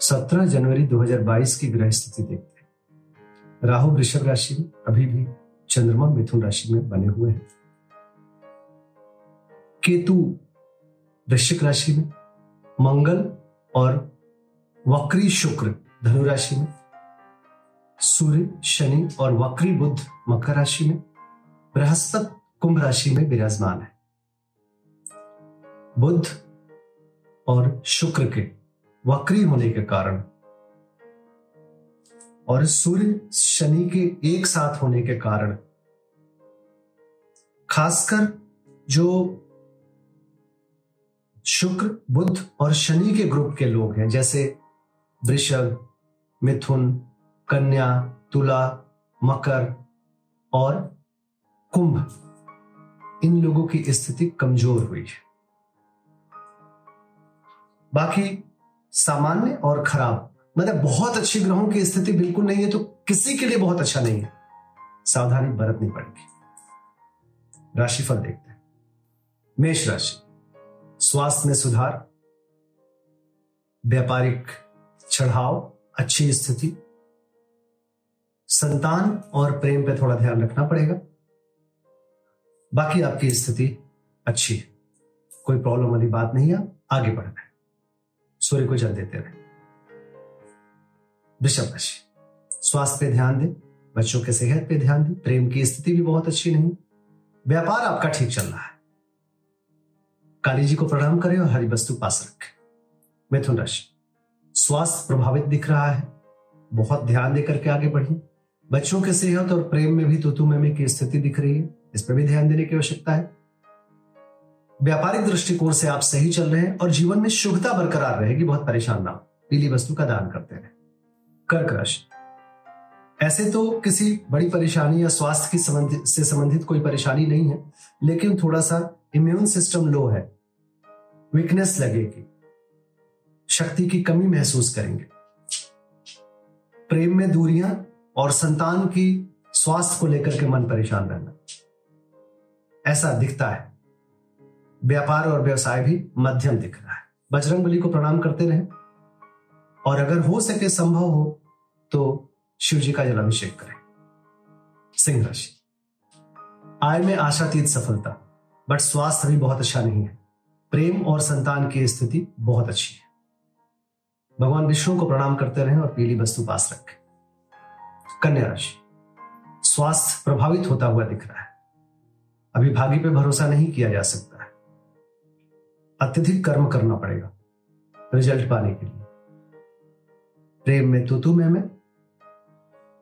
17 जनवरी 2022 की ग्रह स्थिति देखते हैं। राहु वृषभ राशि में, अभी भी चंद्रमा मिथुन राशि में बने हुए हैं। केतु वृश्चिक राशि में, मंगल और वक्री शुक्र धनु राशि में, सूर्य, शनि और वक्री बुद्ध मकर राशि में, बृहस्पति कुंभ राशि में विराजमान है। बुद्ध और शुक्र के वक्री होने के कारण। और सूर्य शनि के एक साथ होने के कारण। खासकर जो शुक्र बुद्ध और शनि के ग्रुप के लोग हैं, जैसे वृषभ, मिथुन, कन्या, तुला, मकर और कुंभ। इन लोगों की स्थिति कमज़ोर हुई है। बाकी सामान्य और खराब। मतलब बहुत अच्छी ग्रहों की स्थिति बिल्कुल नहीं है तो किसी के लिए बहुत अच्छा नहीं है। सावधानी बरतनी पड़ेगी। राशिफल देखते हैं। मेष राशि। स्वास्थ्य में सुधार। व्यापारिक चढ़ाव, अच्छी स्थिति। संतान और प्रेम पे थोड़ा ध्यान रखना पड़ेगा। बाकी आपकी स्थिति अच्छी है। कोई प्रॉब्लम वाली बात नहीं है आगे बढ़ना है। सूर्य को जल देते रहे। वृषभ राशि स्वास्थ्य पे ध्यान दें, बच्चों के सेहत पे ध्यान दें, प्रेम की स्थिति भी बहुत अच्छी नहीं। व्यापार आपका ठीक चल रहा है। काली जी को प्रणाम करें और हरी वस्तु पास रखें। मिथुन राशि स्वास्थ्य प्रभावित दिख रहा है। बहुत ध्यान देकर के आगे बढ़िए। बच्चों के सेहत और प्रेम में भी तुतु में की स्थिति दिख रही है। इस पर भी ध्यान देने की आवश्यकता है। व्यापारिक दृष्टिकोण से आप सही चल रहे हैं और जीवन में शुभता बरकरार रहेगी बहुत परेशान ना पीली वस्तु का दान करते रहे कर्क राशि ऐसे तो किसी बड़ी परेशानी या स्वास्थ्य की संबंधित से संबंधित कोई परेशानी नहीं है, लेकिन थोड़ा सा इम्यून सिस्टम लो है। वीकनेस लगेगी। शक्ति की कमी महसूस करेंगे। प्रेम में दूरियाँ और संतान की स्वास्थ्य को लेकर के मन परेशान रहना। ऐसा दिखता है। व्यापार और व्यवसाय भी मध्यम दिख रहा है। बजरंग बली को प्रणाम करते रहे। और अगर हो सके संभव हो तो शिव जी का जलाभिषेक करें। सिंह राशि। आय में आशातीत सफलता बट स्वास्थ्य भी बहुत अच्छा नहीं है। प्रेम और संतान की स्थिति बहुत अच्छी है। भगवान विष्णु को प्रणाम करते रहें और पीली वस्तु पास रखें। कन्या राशि। स्वास्थ्य प्रभावित होता हुआ दिख रहा है। अभी भागी पे भरोसा नहीं किया जा सकता। अत्यधिक कर्म करना पड़ेगा रिज़ल्ट पाने के लिए। प्रेम में तुतु में में।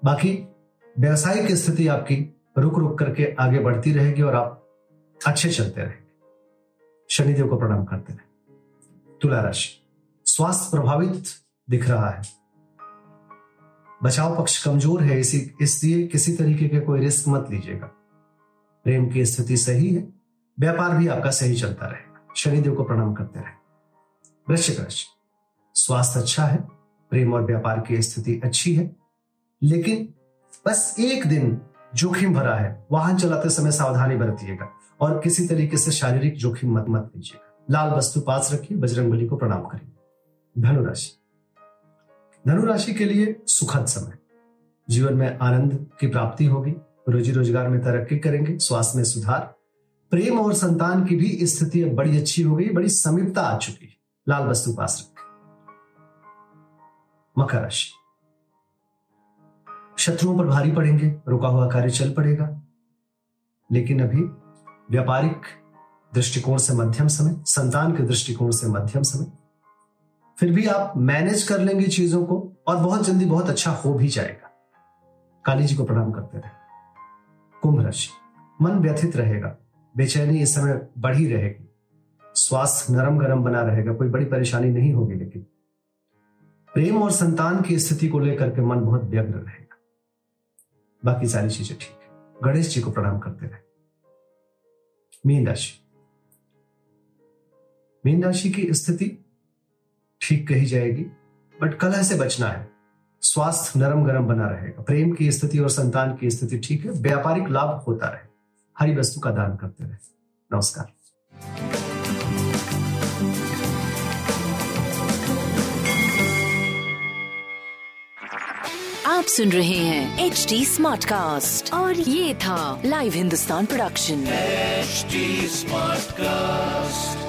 बाकी व्यवसायिक स्थिति आपकी रुक रुक करके आगे बढ़ती रहेगी और आप अच्छे चलते रहेंगे। शनिदेव को प्रणाम करते रहे। तुला राशि, स्वास्थ्य प्रभावित दिख रहा है। बचाव पक्ष कमज़ोर है, इसी इसलिए किसी तरीके के कोई रिस्क मत लीजिएगा। प्रेम की स्थिति सही है, व्यापार भी आपका सही चलता रहेगा। शनिदेव को प्रणाम करते रहे। वृश्चिक राशि स्वास्थ्य अच्छा है, प्रेम और व्यापार की स्थिति अच्छी है, लेकिन बस एक दिन जोखिम भरा है, वाहन चलाते समय सावधानी बरतिएगा और किसी तरीके से शारीरिक जोखिम मत मत लीजिएगा। लाल वस्तु पास रखिए बजरंग बली को प्रणाम करिए। धनुराशि धनुराशि के लिए सुखद समय। जीवन में आनंद की प्राप्ति होगी, रोजी रोज़गार में तरक्की करेंगे, स्वास्थ्य में सुधार प्रेम और संतान की भी स्थिति अब बड़ी अच्छी हो गई, बड़ी समीपता आ चुकी है। लाल वस्तु पास रखें। मकर राशि। शत्रुओं पर भारी पड़ेंगे, रुका हुआ कार्य चल पड़ेगा। लेकिन अभी व्यापारिक दृष्टिकोण से मध्यम समय, संतान के दृष्टिकोण से मध्यम समय। फिर भी आप मैनेज कर लेंगे चीज़ों को और बहुत जल्दी बहुत अच्छा हो भी जाएगा। काली जी को प्रणाम करते रहे। कुंभ राशि। मन व्यथित रहेगा। बेचैनी इस समय बढ़ी रहेगी। स्वास्थ्य नरम गरम बना रहेगा, कोई बड़ी परेशानी नहीं होगी, लेकिन प्रेम और संतान की स्थिति को लेकर के मन बहुत व्यग्र रहेगा। बाकी सारी चीज़ें ठीक है। गणेश जी को प्रणाम करते रहे। मीन राशि मीन राशि की स्थिति ठीक कही जाएगी, बट कलह से बचना है। स्वास्थ्य नरम गरम बना रहेगा। प्रेम की स्थिति और संतान की स्थिति ठीक है। व्यापारिक लाभ होता रहे हरी वस्तु का दान करते रहे नमस्कार आप सुन रहे हैं एच डी स्मार्ट कास्ट और ये था live Hindustan production H smart Smartcast.